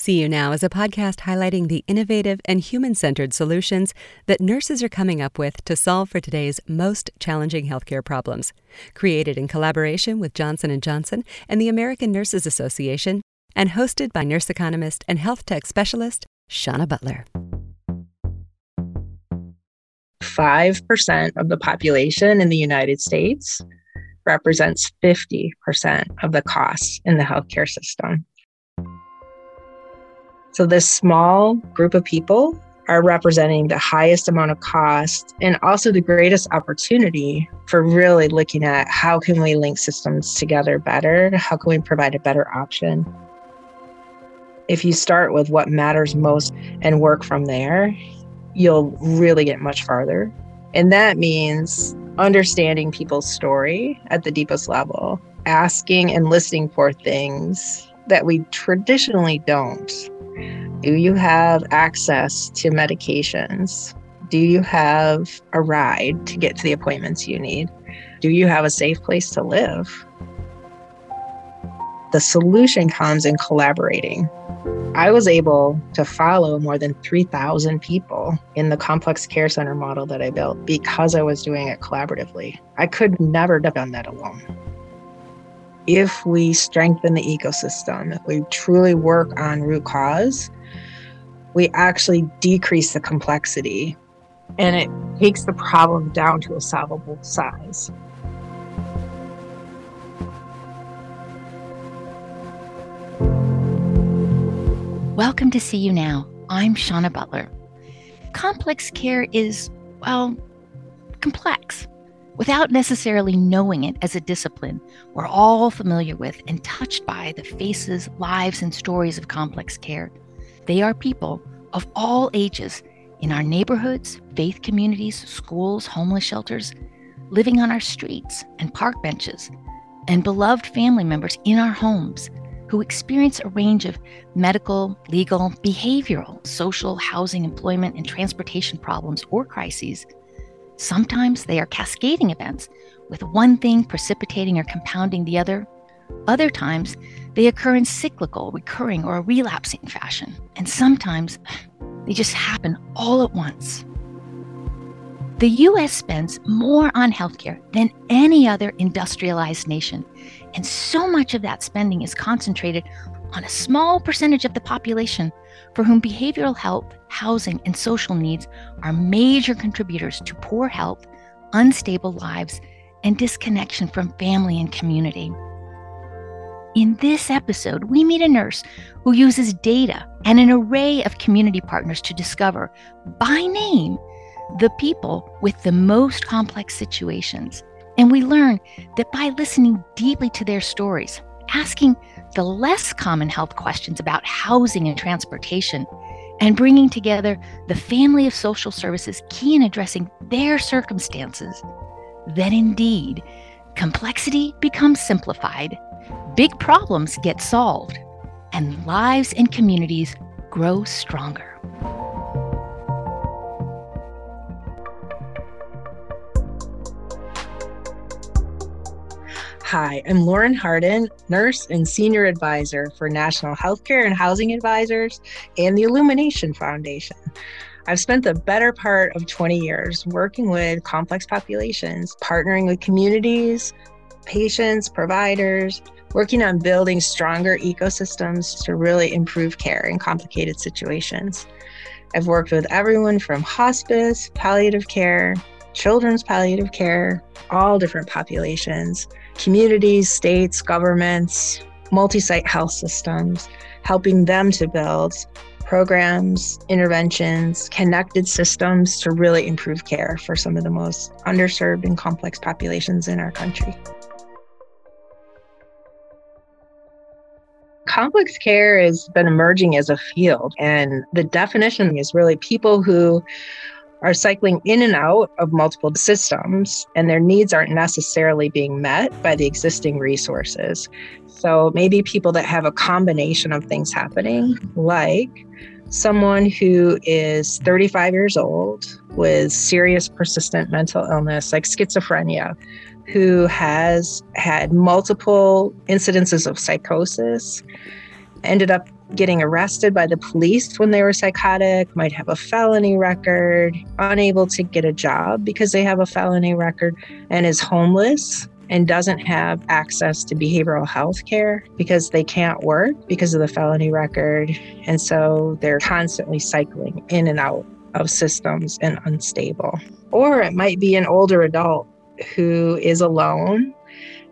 See You Now is a podcast highlighting the innovative and human-centered solutions that nurses are coming up with to solve for today's most challenging healthcare problems. Created in collaboration with Johnson & Johnson and the American Nurses Association and hosted by nurse economist and health tech specialist Shawna Butler. 5% of the population in the United States represents 50% of the costs in the healthcare system. So, this small group of people are representing the highest amount of cost and also the greatest opportunity for really looking at how can we link systems together better? How can we provide a better option? If you start with what matters most and work from there you'll really get much farther. And that means understanding people's story at the deepest level asking and listening for things that we traditionally don't do you have access to medications? Do you have a ride to get to the appointments you need? Do you have a safe place to live? The solution comes in collaborating. I was able to follow more than 3,000 people in the complex care center model that I built because I was doing it collaboratively. I could never have done that alone. If we strengthen the ecosystem, if we truly work on root cause, we actually decrease the complexity and it takes the problem down to a solvable size. Welcome to See You Now. I'm Shawna Butler. Complex care is, well, complex. Without necessarily knowing it as a discipline, we're all familiar with and touched by the faces, lives, and stories of complex care. They are people of all ages in our neighborhoods, faith communities, schools, homeless shelters, living on our streets and park benches, and beloved family members in our homes who experience a range of medical, legal, behavioral, social, housing, employment, and transportation problems or crises. Sometimes they are cascading events, with one thing precipitating or compounding the other. Other times, they occur in cyclical, recurring, or relapsing fashion. And sometimes they just happen all at once. The US spends more on healthcare than any other industrialized nation. And so much of that spending is concentrated on a small percentage of the population for whom behavioral health, housing, and social needs are major contributors to poor health, unstable lives, and disconnection from family and community. In this episode, we meet a nurse who uses data and an array of community partners to discover, by name, the people with the most complex situations. And we learn that by listening deeply to their stories, asking the less common health questions about housing and transportation, and bringing together the family of social services key in addressing their circumstances, then indeed complexity becomes simplified big problems get solved, and lives and communities grow stronger. Hi, I'm Lauran Hardin, nurse and senior advisor for National Healthcare and Housing Advisors and the Illumination Foundation. I've spent the better part of 20 years working with complex populations, partnering with communities, patients, providers, working on building stronger ecosystems to really improve care in complicated situations. I've worked with everyone from hospice, palliative care, children's palliative care, all different populations, communities, states, governments, multi site health systems, helping them to build programs, interventions, connected systems to really improve care for some of the most underserved and complex populations in our country. complex care has been emerging as a field, and the definition is really people who are cycling in and out of multiple systems, and their needs aren't necessarily being met by the existing resources. So maybe people that have a combination of things happening, like someone who is 35 years old with serious persistent mental illness, like schizophrenia, who has had multiple incidences of psychosis ended up getting arrested by the police when they were psychotic, might have a felony record, unable to get a job because they have a felony record, and is homeless and doesn't have access to behavioral health care because they can't work because of the felony record. And so they're constantly cycling in and out of systems and unstable. Or it might be an older adult who is alone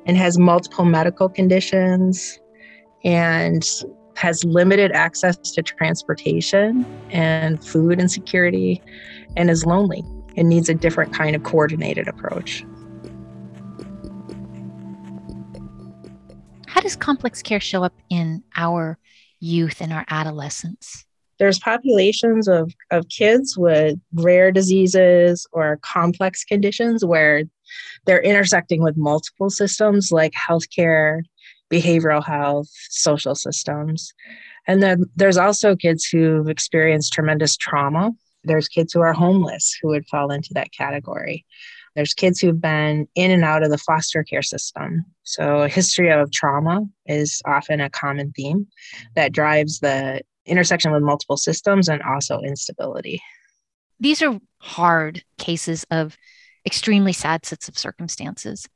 and has multiple medical conditions and has limited access to transportation and food insecurity and is lonely and needs a different kind of coordinated approach. How does complex care show up in our youth and our adolescence? There's populations of, of kids with rare diseases or complex conditions where they're intersecting with multiple systems like healthcare, behavioral health, social systems. And then there's also kids who've experienced tremendous trauma. There's kids who are homeless who would fall into that category. There's kids who've been in and out of the foster care system. So, a history of trauma is often a common theme that drives the intersection with multiple systems and also instability. These are hard cases of extremely sad sets of circumstances.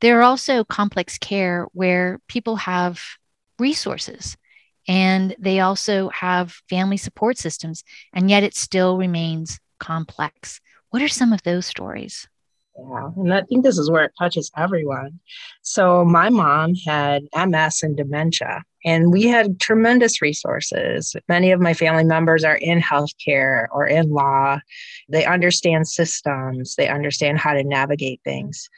There are also complex care where people have resources and they also have family support systems, and yet it still remains complex. What are some of those stories? Yeah, and I think this is where it touches everyone. So, my mom had MS and dementia, and we had tremendous resources. Many of my family members are in healthcare or in law. They understand systems, they understand how to navigate things.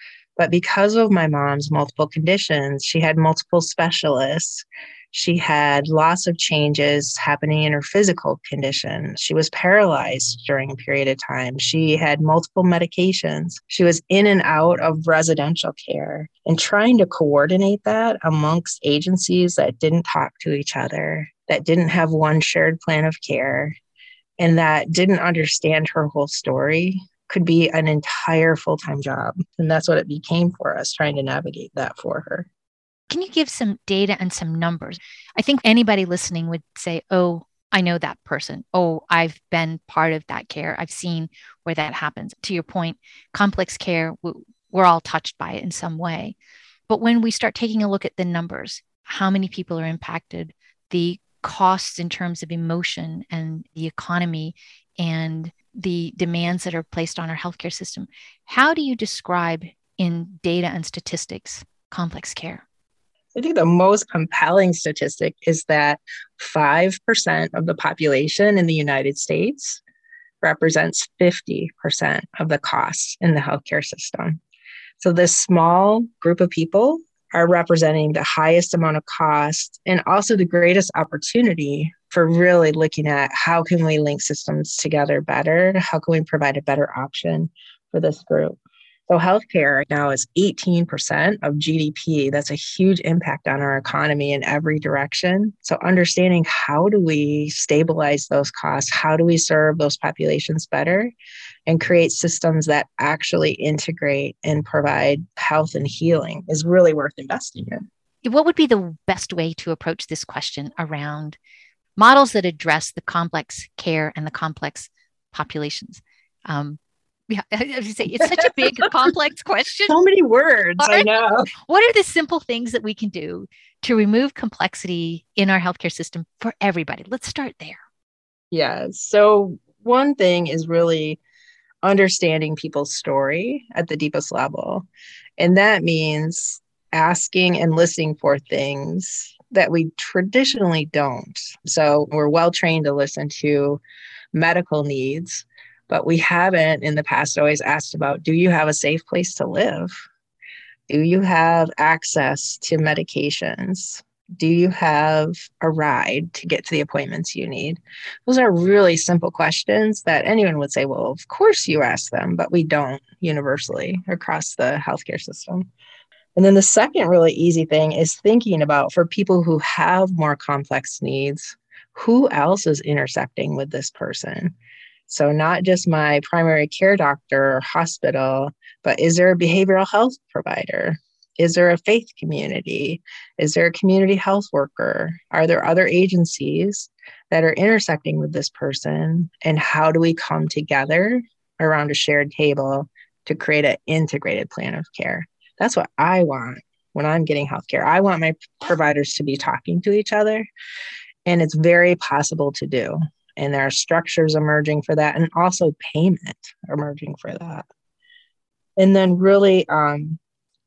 But because of my mom's multiple conditions, she had multiple specialists. She had lots of changes happening in her physical condition. She was paralyzed during a period of time. She had multiple medications. She was in and out of residential care and trying to coordinate that amongst agencies that didn't talk to each other, that didn't have one shared plan of care, and that didn't understand her whole story could be an entire full time job. And that's what it became for us, trying to navigate that for her. Can you give some data and some numbers? I think anybody listening would say, oh, I know that person. Oh, I've been part of that care. I've seen where that happens. To your point, complex care, we're all touched by it in some way. But when we start taking a look at the numbers, how many people are impacted, the costs in terms of emotion and the economy and the demands that are placed on our healthcare system. How do you describe in data and statistics complex care? I think the most compelling statistic is that 5% of the population in the United States represents 50% of the costs in the healthcare system. So, this small group of people are representing the highest amount of cost and also the greatest opportunity for really looking at how can we link systems together better? How can we provide a better option for this group? So healthcare now is 18% of gdp that's a huge impact on our economy in every direction. So understanding how do we stabilize those costs? How do we serve those populations better? And create systems that actually integrate and provide health and healing is really worth investing in. What would be the best way to approach this question around models that address the complex care and the complex populations? Um, yeah, as you say, it's such a big, complex question. So many words, I know. What are the simple things that we can do to remove complexity in our healthcare system for everybody? Let's start there. Yeah. So, one thing is really understanding people's story at the deepest level. And that means asking and listening for things that we traditionally don't. So we're well trained to listen to medical needs, but we haven't in the past always asked about do you have a safe place to live? Do you have access to medications? do you have a ride to get to the appointments you need? Those are really simple questions that anyone would say, well, of course you ask them, but we don't universally across the healthcare system. And then the second really easy thing is thinking about for people who have more complex needs, who else is intersecting with this person? So, not just my primary care doctor or hospital, but is there a behavioral health provider? Is there a faith community? Is there a community health worker? Are there other agencies that are intersecting with this person? And how do we come together around a shared table to create an integrated plan of care? That's what I want when I'm getting healthcare. I want my providers to be talking to each other, and it's very possible to do. And there are structures emerging for that, and also payment emerging for that. And then, really, um,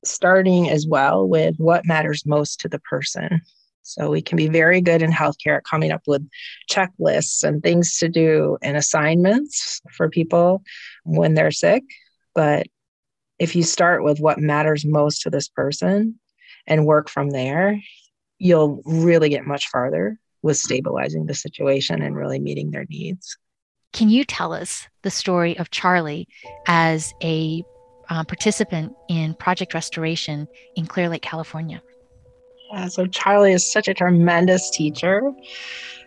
starting as well with what matters most to the person. So, we can be very good in healthcare at coming up with checklists and things to do and assignments for people when they're sick. But if you start with what matters most to this person and work from there, you'll really get much farther with stabilizing the situation and really meeting their needs. Can you tell us the story of Charlie as a uh, participant in Project Restoration in Clear Lake, California? Yeah, so Charlie is such a tremendous teacher.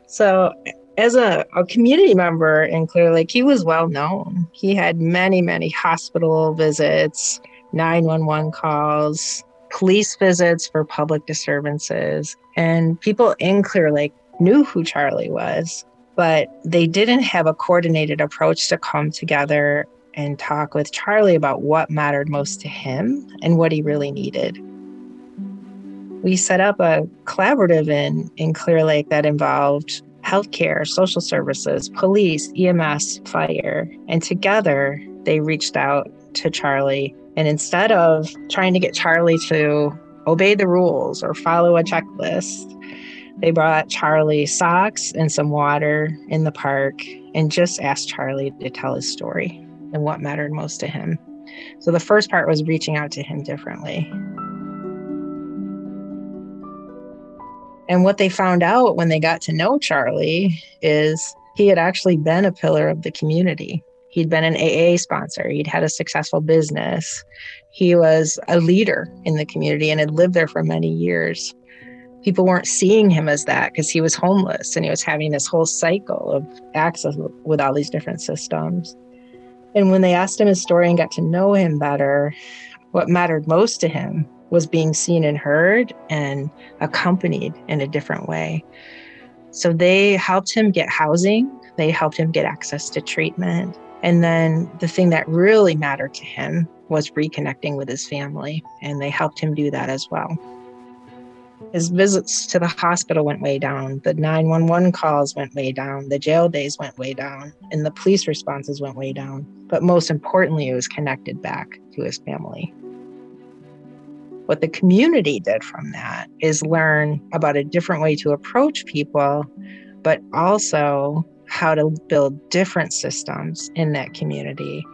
So as a, a, community member in Clear Lake, he was well known. He had many, many hospital visits, 911 calls, police visits for public disturbances. And people in Clear Lake knew who Charlie was, but they didn't have a coordinated approach to come together and talk with Charlie about what mattered most to him and what he really needed. We set up a collaborative in, in Clear Lake that involved healthcare, social services, police, EMS, fire. And together they reached out to Charlie. And instead of trying to get Charlie to obey the rules or follow a checklist, they brought Charlie socks and some water in the park and just asked Charlie to tell his story and what mattered most to him. So the first part was reaching out to him differently. And what they found out when they got to know Charlie is he had actually been a pillar of the community. He'd been an AA sponsor, he'd had a successful business, he was a leader in the community and had lived there for many years. People weren't seeing him as that because he was homeless and he was having this whole cycle of access with all these different systems. And when they asked him his story and got to know him better, what mattered most to him was being seen and heard and accompanied in a different way. So they helped him get housing, they helped him get access to treatment. And then the thing that really mattered to him was reconnecting with his family, and they helped him do that as well. His visits to the hospital went way down, the 911 calls went way down, the jail days went way down, and the police responses went way down. But most importantly, it was connected back to his family. What the community did from that is learn about a different way to approach people, but also how to build different systems in that community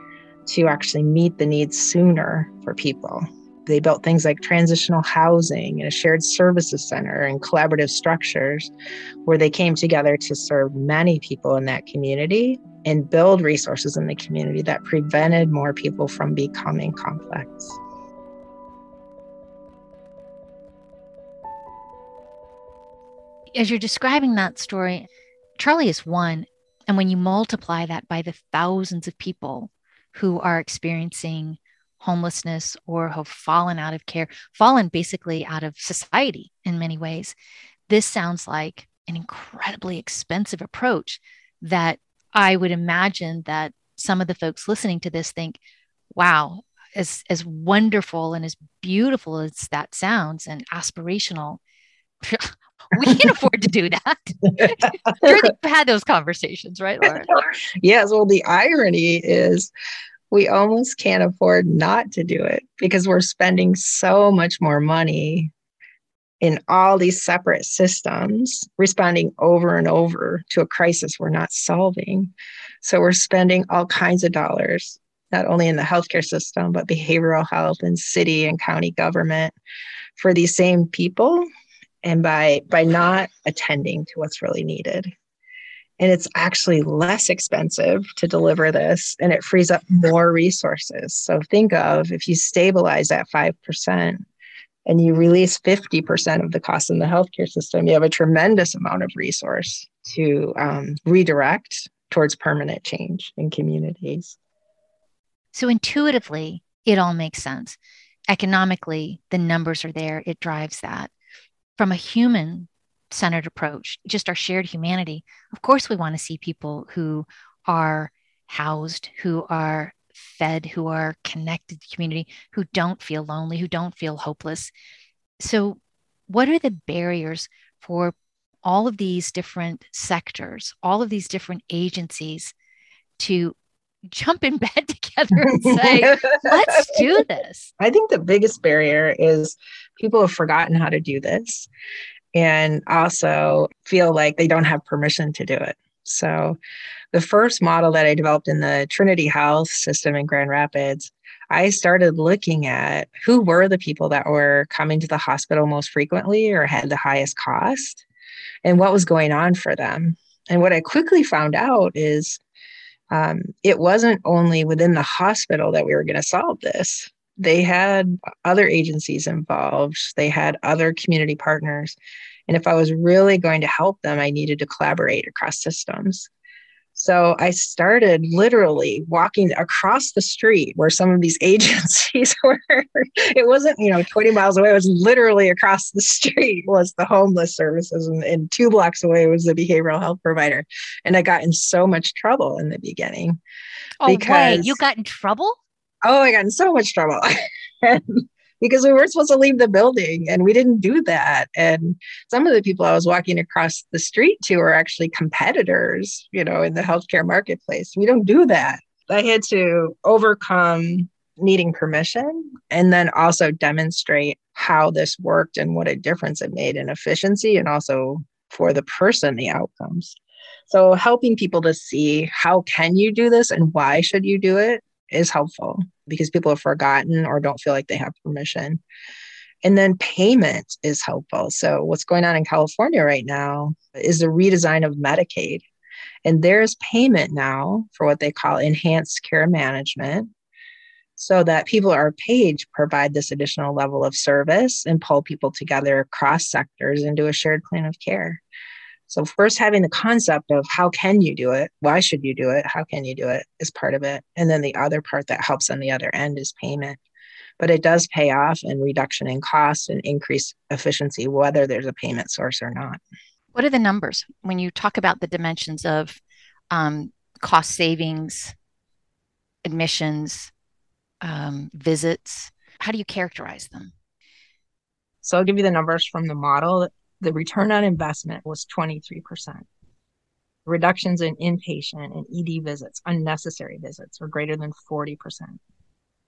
to actually meet the needs sooner for people. They built things like transitional housing and a shared services center and collaborative structures where they came together to serve many people in that community and build resources in the community that prevented more people from becoming complex. As you're describing that story, Charlie is one. And when you multiply that by the thousands of people who are experiencing homelessness or have fallen out of care, fallen basically out of society in many ways, this sounds like an incredibly expensive approach that I would imagine that some of the folks listening to this think, wow, as, as wonderful and as beautiful as that sounds and aspirational, we can afford to do that. you've had those conversations, right, Laura? yes. Well, the irony is we almost can't afford not to do it because we're spending so much more money in all these separate systems, responding over and over to a crisis we're not solving. So we're spending all kinds of dollars, not only in the healthcare system, but behavioral health and city and county government for these same people and by by not attending to what's really needed. And it's actually less expensive to deliver this and it frees up more resources. So think of if you stabilize at 5% and you release 50% of the cost in the healthcare system you have a tremendous amount of resource to um, redirect towards permanent change in communities. So intuitively it all makes sense. Economically, the numbers are there, it drives that. From a human centered approach, just our shared humanity, of course, we want to see people who are housed, who are fed, who are connected to community, who don't feel lonely, who don't feel hopeless. So, what are the barriers for all of these different sectors, all of these different agencies to jump in bed together and say, let's do this? I think the biggest barrier is people have forgotten how to do this and also feel like they don't have permission to do it. So, the first model that I developed in the Trinity Health system in Grand Rapids, I started looking at who were the people that were coming to the hospital most frequently or had the highest cost and what was going on for them. And what I quickly found out is um, it wasn't only within the hospital that we were going to solve this. They had other agencies involved, they had other community partners. And if I was really going to help them, I needed to collaborate across systems. So I started literally walking across the street where some of these agencies were. it wasn't, you know, 20 miles away. It was literally across the street was the homeless services and, and two blocks away was the behavioral health provider. And I got in so much trouble in the beginning. Oh, because, wait, you got in trouble? Oh, I got in so much trouble. because we weren't supposed to leave the building and we didn't do that. And some of the people I was walking across the street to are actually competitors, you know, in the healthcare marketplace. We don't do that. I had to overcome needing permission and then also demonstrate how this worked and what a difference it made in efficiency and also for the person the outcomes so helping people to see how can you do this and why should you do it is helpful because people have forgotten or don't feel like they have permission. And then payment is helpful. So, what's going on in California right now is the redesign of Medicaid. And there's payment now for what they call enhanced care management, so that people are paid to provide this additional level of service and pull people together across sectors into a shared plan of care. So first having the concept of how can you do it? Why should you do it? How can you do it is part of it. And then the other part that helps on the other end is payment. But it does pay off in reduction in cost and increased efficiency, whether there's a payment source or not. What are the numbers when you talk about the dimensions of um, cost savings, admissions, um, visits? How do you characterize them? So I'll give you the numbers from the model the return on investment was 23%. Reductions in inpatient and ED visits, unnecessary visits, were greater than 40%.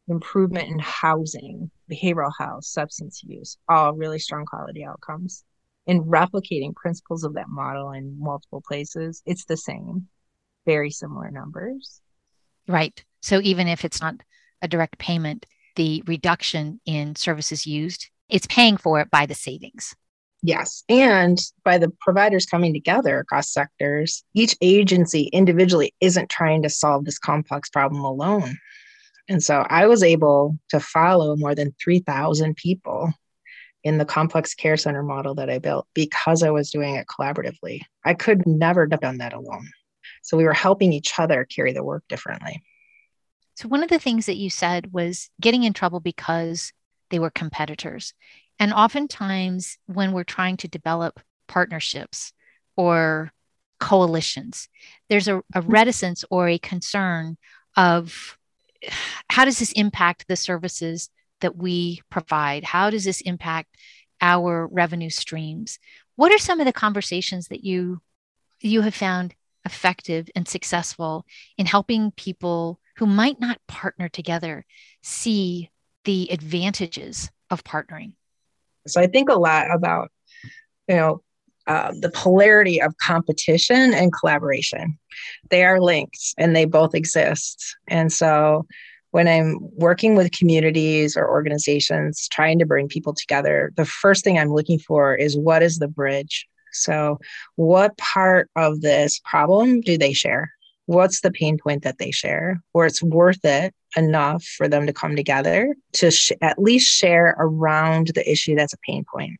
Improvement in housing, behavioral health, substance use, all really strong quality outcomes. In replicating principles of that model in multiple places, it's the same, very similar numbers. Right. So even if it's not a direct payment, the reduction in services used, it's paying for it by the savings. Yes. And by the providers coming together across sectors, each agency individually isn't trying to solve this complex problem alone. And so I was able to follow more than 3,000 people in the complex care center model that I built because I was doing it collaboratively. I could never have done that alone. So we were helping each other carry the work differently. So, one of the things that you said was getting in trouble because they were competitors. And oftentimes, when we're trying to develop partnerships or coalitions, there's a, a mm-hmm. reticence or a concern of how does this impact the services that we provide? How does this impact our revenue streams? What are some of the conversations that you you have found effective and successful in helping people who might not partner together see the advantages of partnering? So I think a lot about, you know, uh, the polarity of competition and collaboration. They are linked and they both exist. And so when I'm working with communities or organizations trying to bring people together, the first thing I'm looking for is what is the bridge? So, what part of this problem do they share? What's the pain point that they share where it's worth it enough for them to come together to sh- at least share around the issue that's a pain point.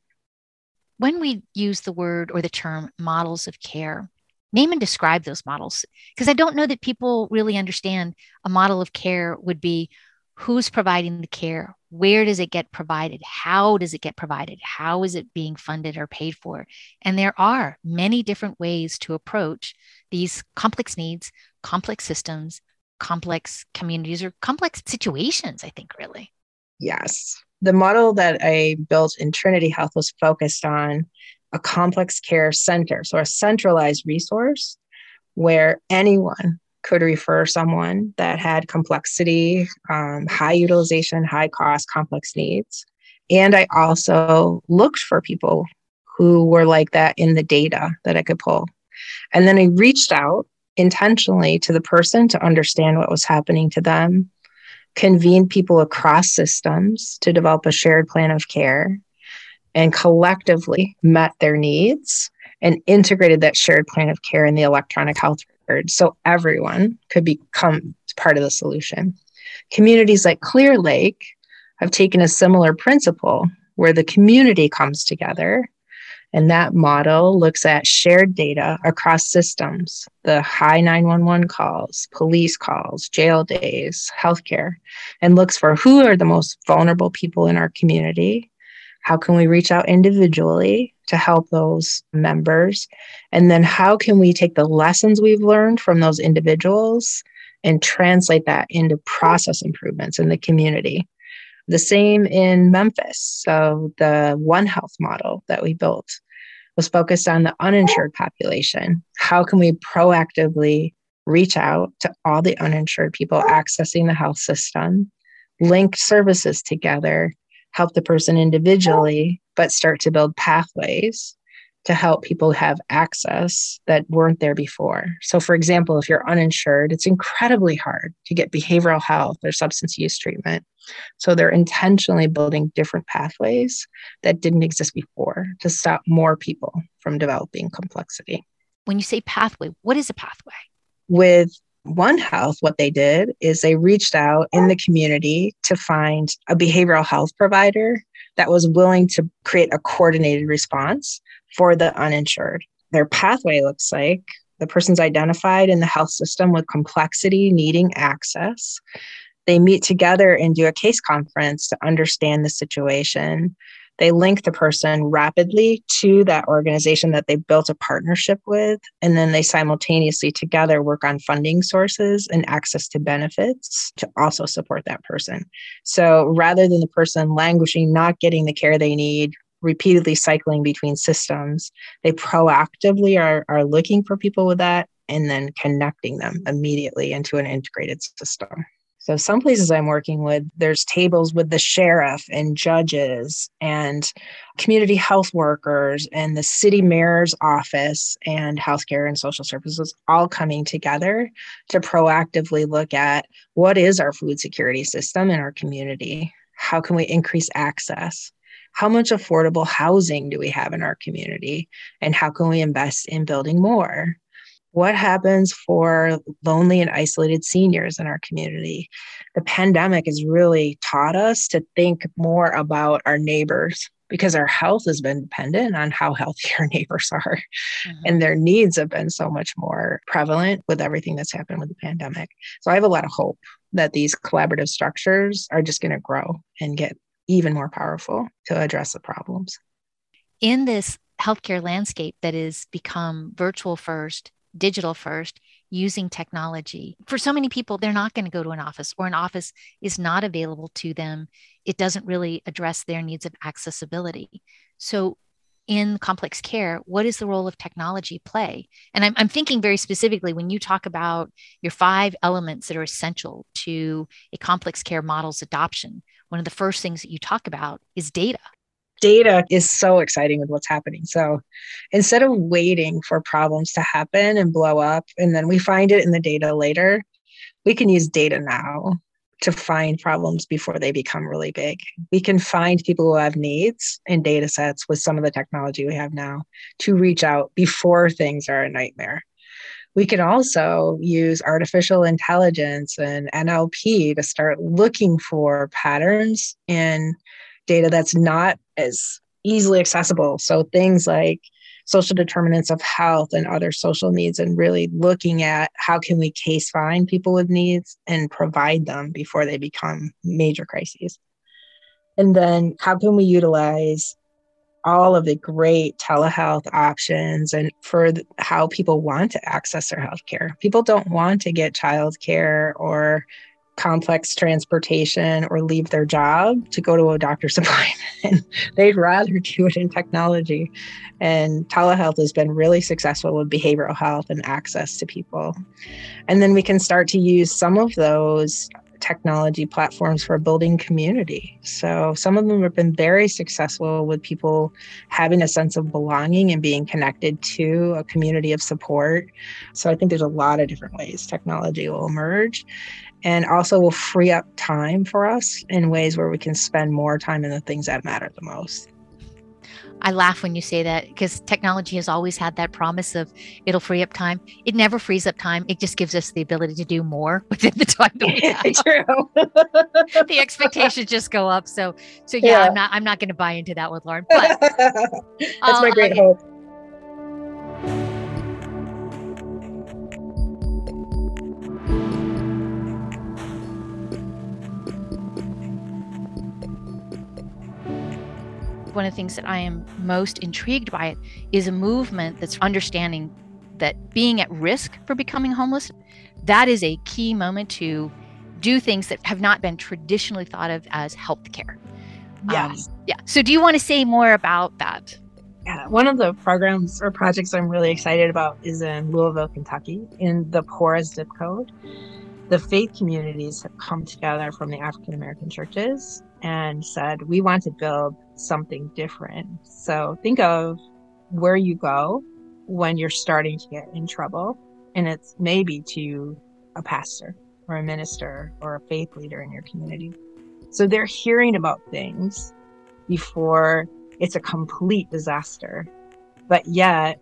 When we use the word or the term models of care, name and describe those models because I don't know that people really understand a model of care would be who's providing the care where does it get provided how does it get provided how is it being funded or paid for and there are many different ways to approach these complex needs complex systems complex communities or complex situations i think really yes the model that i built in trinity health was focused on a complex care center so a centralized resource where anyone could refer someone that had complexity, um, high utilization, high cost, complex needs. And I also looked for people who were like that in the data that I could pull. And then I reached out intentionally to the person to understand what was happening to them, convened people across systems to develop a shared plan of care, and collectively met their needs and integrated that shared plan of care in the electronic health record so everyone could become part of the solution. Communities like Clear Lake have taken a similar principle where the community comes together. And that model looks at shared data across systems the high 911 calls, police calls, jail days, healthcare, and looks for who are the most vulnerable people in our community. How can we reach out individually to help those members? And then how can we take the lessons we've learned from those individuals and translate that into process improvements in the community? The same in Memphis. So, the One Health model that we built was focused on the uninsured population. How can we proactively reach out to all the uninsured people accessing the health system, link services together, help the person individually, but start to build pathways to help people have access that weren't there before. So, for example, if you're uninsured, it's incredibly hard to get behavioral health or substance use treatment. So, they're intentionally building different pathways that didn't exist before to stop more people from developing complexity. When you say pathway, what is a pathway? With one Health, what they did is they reached out in the community to find a behavioral health provider that was willing to create a coordinated response for the uninsured. Their pathway looks like the person's identified in the health system with complexity needing access. They meet together and do a case conference to understand the situation they link the person rapidly to that organization that they built a partnership with. And then they simultaneously together work on funding sources and access to benefits to also support that person. So rather than the person languishing, not getting the care they need, repeatedly cycling between systems, they proactively are, are looking for people with that and then connecting them immediately into an integrated system. So, some places I'm working with, there's tables with the sheriff and judges and community health workers and the city mayor's office and healthcare and social services all coming together to proactively look at what is our food security system in our community? How can we increase access? How much affordable housing do we have in our community? And how can we invest in building more? what happens for lonely and isolated seniors in our community? The pandemic has really taught us to think more about our neighbors because our health has been dependent on how healthy our neighbors are. Mm-hmm. And their needs have been so much more prevalent with everything that's happened with the pandemic. So I have a lot of hope that these collaborative structures are just going to grow and get even more powerful to address the problems. In this healthcare landscape that has become virtual first digital first using technology. For so many people, they're not going to go to an office or an office is not available to them. It doesn't really address their needs of accessibility. So, in complex care, what is the role of technology play? And I'm, I'm thinking very specifically when you talk about your five elements that are essential to a complex care model's adoption, one of the first things that you talk about is data data is so exciting with what's happening. So instead of waiting for problems to happen and blow up, and then we find it in the data later, we can use data now to find problems before they become really big. We can find people who have needs in data sets with some of the technology we have now to reach out before things are a nightmare. We can also use artificial intelligence and NLP to start looking for patterns in data that's not as easily accessible. So things like social determinants of health and other social needs and really looking at how can we case find people with needs and provide them before they become major crises and then how can we utilize all of the great telehealth options and for how people want to access their healthcare. People don't want to get childcare or complex transportation or leave their job to go to a doctor's appointment. They'd rather do it in technology. And telehealth has been really successful with behavioral health and access to people. And then we can start to use some of those technology platforms for building community. So some of them have been very successful with people having a sense of belonging and being connected to a community of support. So I think there's a lot of different ways technology will emerge and also will free up time for us in ways where we can spend more time in the things that matter the most. I laugh when you say that because technology has always had that promise of it'll free up time. It never frees up time. It just gives us the ability to do more within the time that we have. True. the expectations just go up. So, so yeah, yeah. I'm not, I'm not going to buy into that with Lauran. But that's my great hope. One of the things that I am most intrigued by it is a movement that's understanding that being at risk for becoming homeless, that is a key moment to do things that have not been traditionally thought of as healthcare. Yes. Um, yeah. So do you want to say more about that? Yeah, one of the programs or projects I'm really excited about is in Louisville, Kentucky, in the poorest zip code. The faith communities have come together from the African American churches and said, we want to build something different. So think of where you go when you're starting to get in trouble. And it's maybe to a pastor or a minister or a faith leader in your community. So they're hearing about things before it's a complete disaster. But yet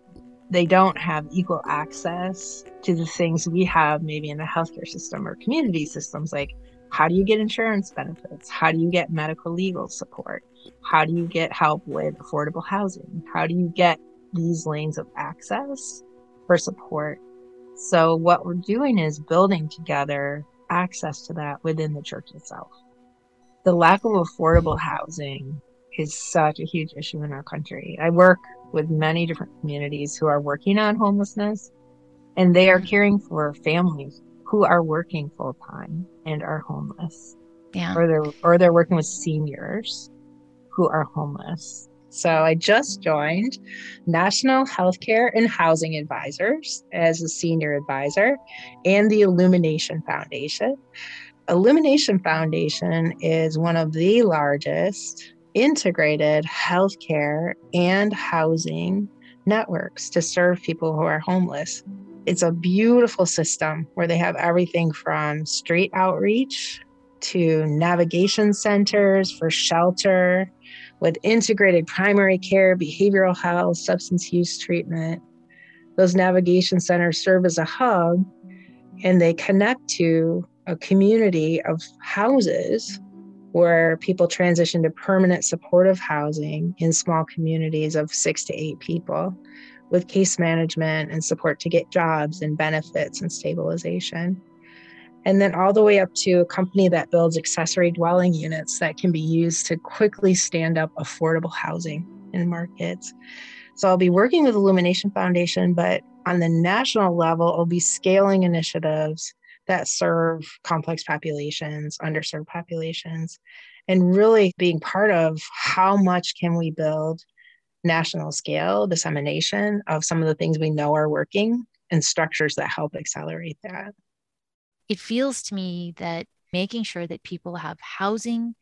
they don't have equal access to the things we have maybe in the healthcare system or community systems like how do you get insurance benefits? How do you get medical legal support? How do you get help with affordable housing? How do you get these lanes of access for support? So, what we're doing is building together access to that within the church itself. The lack of affordable housing is such a huge issue in our country. I work with many different communities who are working on homelessness, and they are caring for families who are working full time and are homeless. Yeah. Or they're or they're working with seniors who are homeless. So I just joined National Healthcare and Housing Advisors as a senior advisor and the Illumination Foundation. Illumination Foundation is one of the largest integrated healthcare and housing networks to serve people who are homeless. It's a beautiful system where they have everything from street outreach to navigation centers for shelter with integrated primary care, behavioral health, substance use treatment. Those navigation centers serve as a hub and they connect to a community of houses where people transition to permanent supportive housing in small communities of six to eight people with case management and support to get jobs and benefits and stabilization. And then all the way up to a company that builds accessory dwelling units that can be used to quickly stand up affordable housing in markets. So I'll be working with Illumination Foundation, but on the national level, I'll be scaling initiatives that serve complex populations, underserved populations, and really being part of how much can we build national scale dissemination of some of the things we know are working and structures that help accelerate that. It feels to me that making sure that people have housing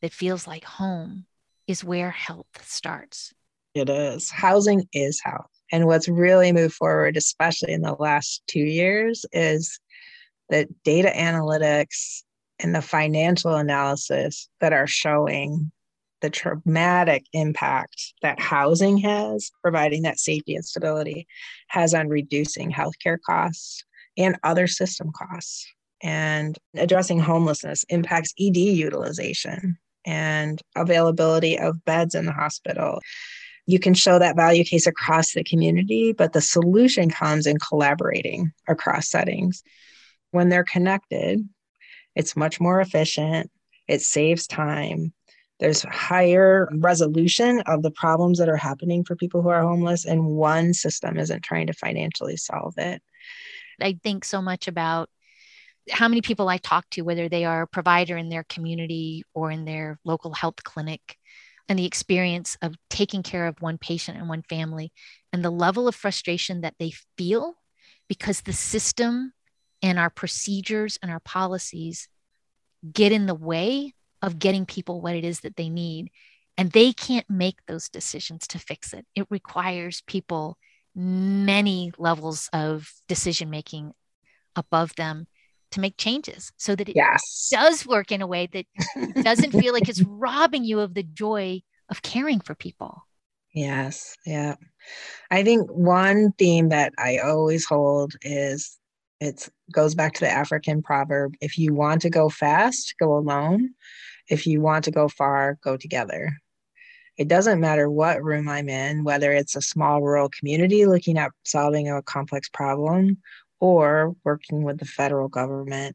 that feels like home is where health starts. It is. Housing is health. And what's really moved forward, especially in the last two years, is that data analytics and the financial analysis that are showing the traumatic impact that housing has, providing that safety and stability, has on reducing healthcare costs and other system costs. And addressing homelessness impacts ED utilization and availability of beds in the hospital. you can show that value case across the community, but the solution comes in collaborating across settings. When they're connected, it's much more efficient, it saves time. There's higher resolution of the problems that are happening for people who are homeless, and one system isn't trying to financially solve it. I think so much about how many people I talk to, whether they are a provider in their community or in their local health clinic, and the experience of taking care of one patient and one family, and the level of frustration that they feel because the system and our procedures and our policies get in the way of getting people what it is that they need. And they can't make those decisions to fix it. It requires people many levels of decision making above them to make changes so that it yes. does work in a way that doesn't feel like it's robbing you of the joy of caring for people. Yes. Yeah. I think one theme that I always hold is it goes back to the African proverb if you want to go fast, go alone. If you want to go far, go together. It doesn't matter what room I'm in, whether it's a small rural community looking at solving a complex problem or working with the federal government.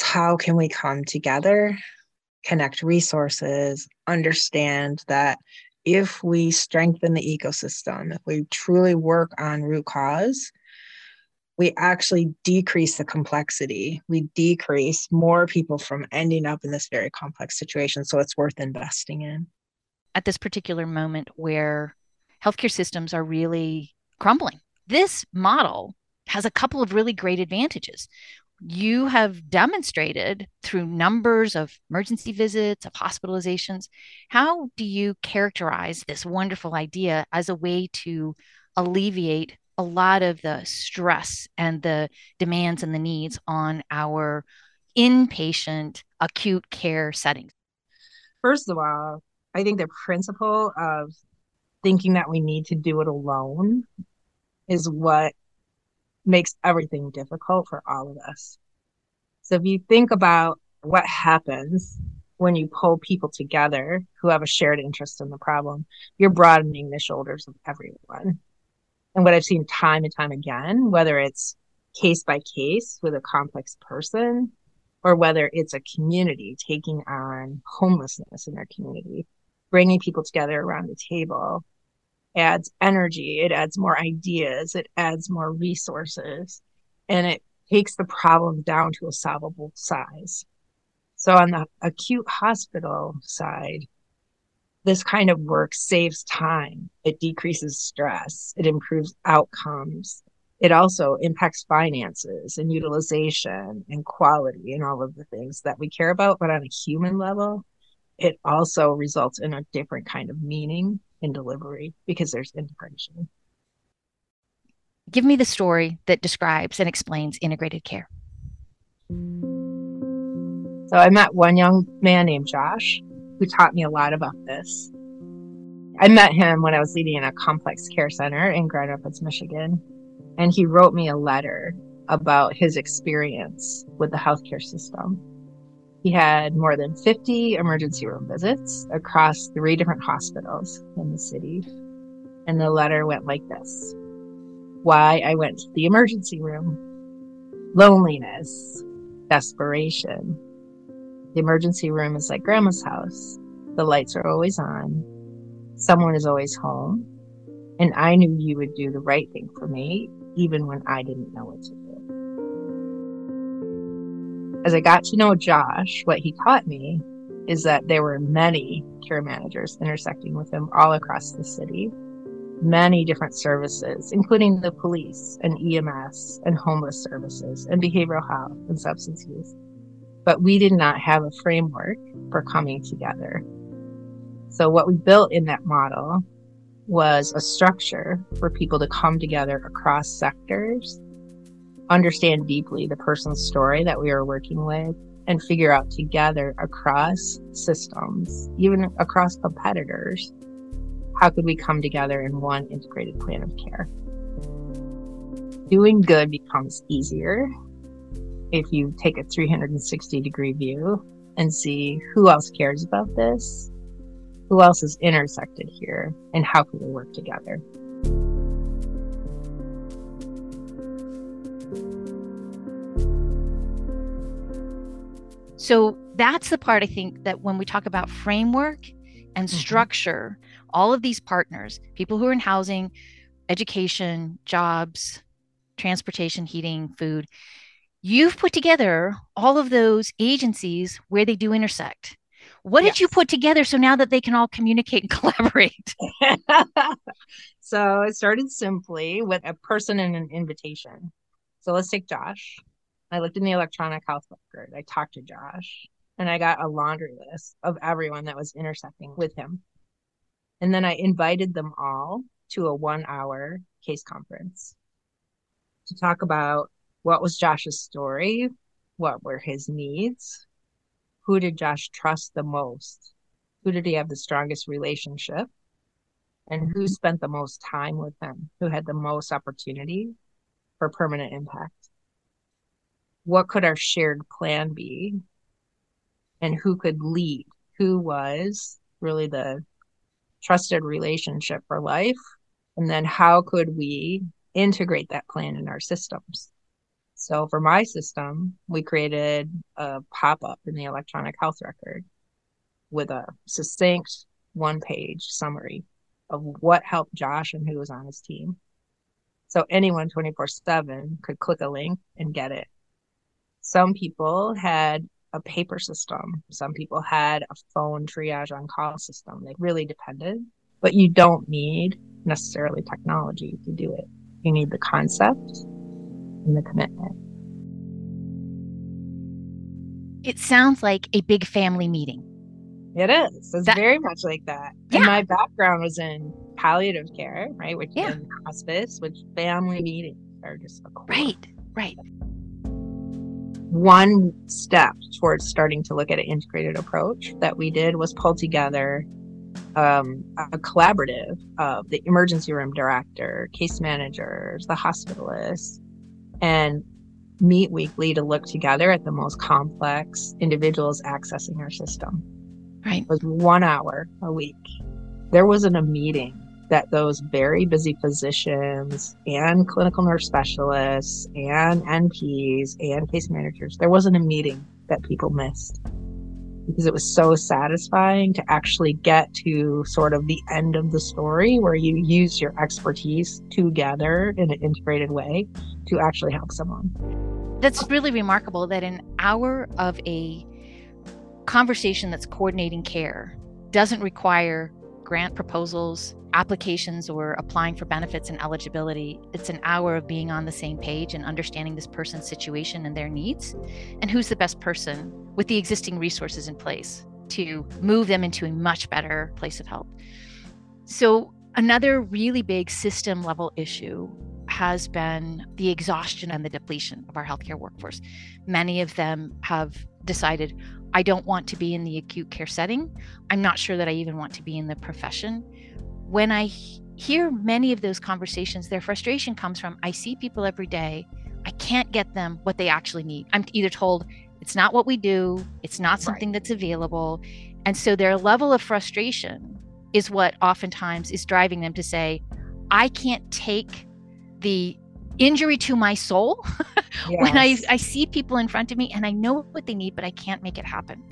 How can we come together, connect resources, understand that if we strengthen the ecosystem, if we truly work on root cause, we actually decrease the complexity. We decrease more people from ending up in this very complex situation. So it's worth investing in. At this particular moment where healthcare systems are really crumbling, this model has a couple of really great advantages. You have demonstrated through numbers of emergency visits, of hospitalizations. How do you characterize this wonderful idea as a way to alleviate a lot of the stress and the demands and the needs on our inpatient acute care settings? First of all, I think the principle of thinking that we need to do it alone is what makes everything difficult for all of us. So if you think about what happens when you pull people together who have a shared interest in the problem, you're broadening the shoulders of everyone. And what I've seen time and time again, whether it's case by case with a complex person or whether it's a community taking on homelessness in their community, bringing people together around the table adds energy, it adds more ideas, it adds more resources, and it takes the problem down to a solvable size. So, on the acute hospital side, this kind of work saves time, it decreases stress, it improves outcomes. It also impacts finances and utilization and quality and all of the things that we care about. But on a human level, it also results in a different kind of meaning in delivery because there's integration. Give me the story that describes and explains integrated care. So I met one young man named Josh who taught me a lot about this. I met him when I was leading a complex care center in Grand Rapids, Michigan, and he wrote me a letter about his experience with the healthcare system. He had more than 50 emergency room visits across three different hospitals in the city. And the letter went like this Why I went to the emergency room, loneliness, desperation. The emergency room is like grandma's house. The lights are always on. Someone is always home. And I knew you would do the right thing for me, even when I didn't know what to do as I got to know Josh, what he taught me is that there were many care managers intersecting with him all across the city, many different services, including the police and EMS and homeless services and behavioral health and substance use. But we did not have a framework for coming together. So what we built in that model was a structure for people to come together across sectors understand deeply the person's story that we are working with and figure out together across systems, even across competitors, how could we come together in one integrated plan of care? Doing good becomes easier if you take a 360 degree view and see who else cares about this, Who else is intersected here? And how can we work together? So that's the part I think that when we talk about framework and mm-hmm. structure, all of these partners, people who are in housing, education, jobs, transportation, heating, food, you've put together all of those agencies where they do intersect. What yes. did you put together so now that they can all communicate and collaborate? so it started simply with a person and an invitation. So let's take Josh. I looked in the electronic health record. I talked to Josh and I got a laundry list of everyone that was intersecting with him. And then I invited them all to a one hour case conference to talk about what was Josh's story, what were his needs, who did Josh trust the most, who did he have the strongest relationship, and who spent the most time with him, who had the most opportunity for permanent impact? What could our shared plan be? And who could lead? Who was really the trusted relationship for life? And then how could we integrate that plan in our systems so for my system we created a pop-up in the electronic health record with a succinct one page summary of what helped josh and who was on his team so anyone 24 7 could click a link and get it some people had a paper system. Some people had a phone triage on call system. They really depended, but you don't need necessarily technology to do it. You need the concept and the commitment. It sounds like a big family meeting. It is. It's that, very much like that. Yeah. And my background was in palliative care, right? Which yeah. in hospice, which family meetings are just. Right, right one step towards starting to look at an integrated approach that we did was pull together um, a collaborative of the emergency room director, case managers, the hospitalists, and meet weekly to look together at the most complex individuals accessing our system. Right. It was one hour a week. There wasn't a meeting that those very busy physicians and clinical nurse specialists and NPs and case managers, there wasn't a meeting that people missed because it was so satisfying to actually get to sort of the end of the story where you use your expertise together in an integrated way to actually help someone. That's really remarkable that an hour of a conversation that's coordinating care doesn't require grant proposals, applications, or applying for benefits and eligibility. It's an hour of being on the same page and understanding this person's situation and their needs, and who's the best person with the existing resources in place to move them into a much better place of help. So, another really big system level issue has been the exhaustion and the depletion of our healthcare workforce. Many of them have decided, I don't want to be in the acute care setting. I'm not sure that I even want to be in the profession. When I hear many of those conversations, their frustration comes from I see people every day. I can't get them what they actually need. I'm either told it's not what we do, it's not something right. that's available. And so their level of frustration is what oftentimes is driving them to say, I can't take the injury to my soul yes. when I, I see people in front of me and I know what they need, but I can't make it happen.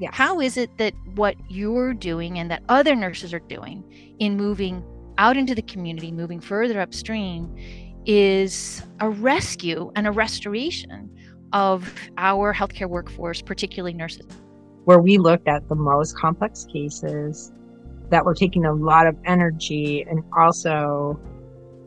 Yes. How is it that what you're doing and that other nurses are doing in moving out into the community, moving further upstream, is a rescue and a restoration of our healthcare workforce, particularly nurses? Where we looked at the most complex cases that were taking a lot of energy and also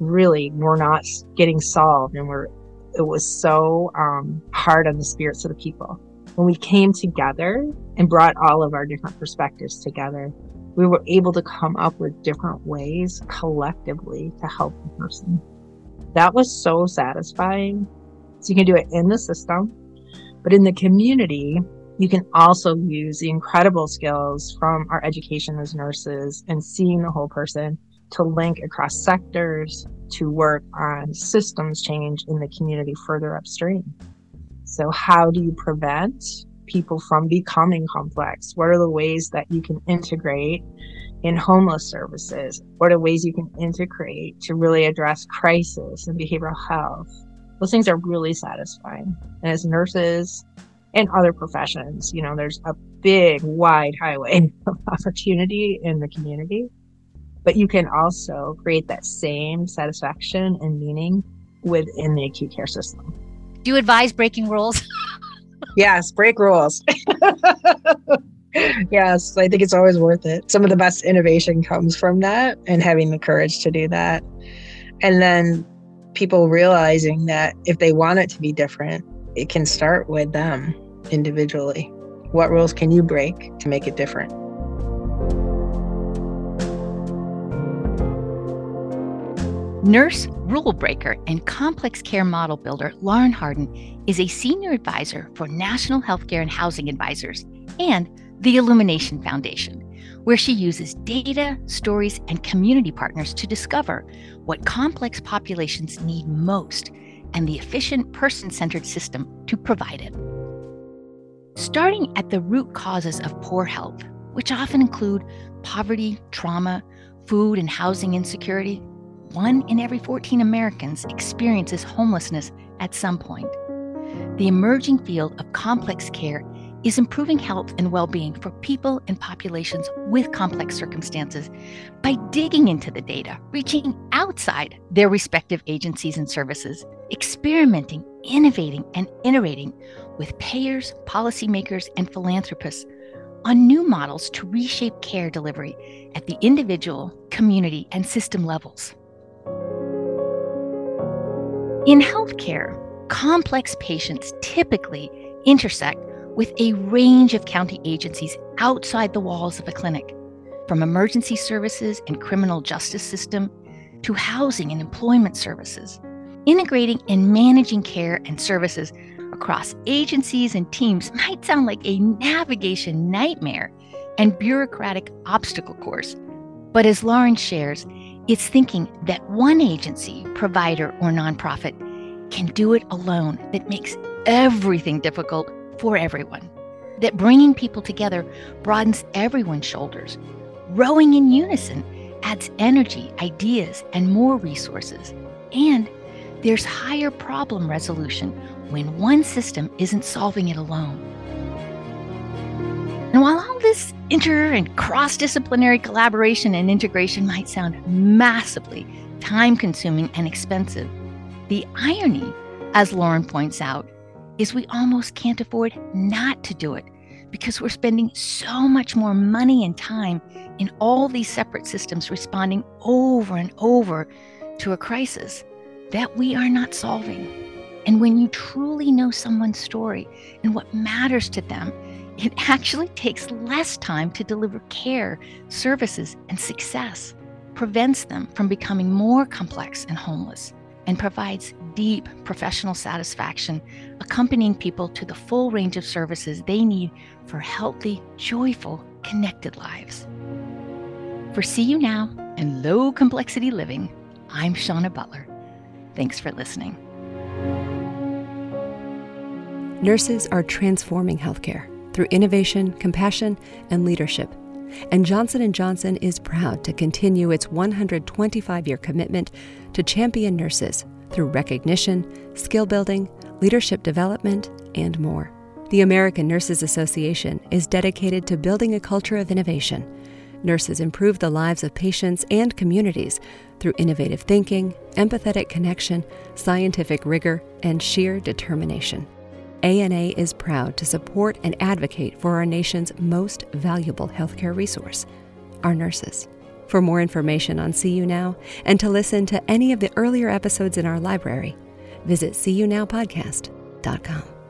really were not getting solved and were it was so um, hard on the spirits of the people. When we came together and brought all of our different perspectives together we were able to come up with different ways collectively to help the person. That was so satisfying. So you can do it in the system but in the community you can also use the incredible skills from our education as nurses and seeing the whole person to link across sectors, to work on systems change in the community further upstream. So, how do you prevent people from becoming complex? What are the ways that you can integrate in homeless services? What are ways you can integrate to really address crisis and behavioral health? Those things are really satisfying. And as nurses and other professions, you know, there's a big, wide highway of opportunity in the community. But you can also create that same satisfaction and meaning within the acute care system. Do you advise breaking rules? yes, break rules. yes, I think it's always worth it. Some of the best innovation comes from that and having the courage to do that. And then people realizing that if they want it to be different, it can start with them individually. What rules can you break to make it different? Nurse, rule breaker, and complex care model builder Lauran Hardin is a senior advisor for National Healthcare and Housing Advisors and the Illumination Foundation, where she uses data, stories, and community partners to discover what complex populations need most and the efficient person centered system to provide it. Starting at the root causes of poor health, which often include poverty, trauma, food and housing insecurity, one in every 14 Americans experiences homelessness at some point. The emerging field of complex care is improving health and well being for people and populations with complex circumstances by digging into the data, reaching outside their respective agencies and services, experimenting, innovating, and iterating with payers, policymakers, and philanthropists on new models to reshape care delivery at the individual, community, and system levels. In healthcare, complex patients typically intersect with a range of county agencies outside the walls of a clinic, from emergency services and criminal justice system to housing and employment services. Integrating and managing care and services across agencies and teams might sound like a navigation nightmare and bureaucratic obstacle course. But as Lauran shares, it's thinking that one agency, provider, or nonprofit can do it alone that makes everything difficult for everyone. That bringing people together broadens everyone's shoulders. Rowing in unison adds energy, ideas, and more resources. And there's higher problem resolution when one system isn't solving it alone. And while all this inter and cross disciplinary collaboration and integration might sound massively time consuming and expensive, the irony, as Lauran points out, is we almost can't afford not to do it because we're spending so much more money and time in all these separate systems responding over and over to a crisis that we are not solving. And when you truly know someone's story and what matters to them, it actually takes less time to deliver care, services, and success, prevents them from becoming more complex and homeless, and provides deep professional satisfaction, accompanying people to the full range of services they need for healthy, joyful, connected lives. For See You Now and Low Complexity Living, I'm Shawna Butler. Thanks for listening. Nurses are transforming healthcare through innovation, compassion, and leadership. And Johnson & Johnson is proud to continue its 125-year commitment to champion nurses through recognition, skill building, leadership development, and more. The American Nurses Association is dedicated to building a culture of innovation. Nurses improve the lives of patients and communities through innovative thinking, empathetic connection, scientific rigor, and sheer determination. ANA is proud to support and advocate for our nation's most valuable healthcare resource, our nurses. For more information on See You Now and to listen to any of the earlier episodes in our library, visit seeyounowpodcast.com.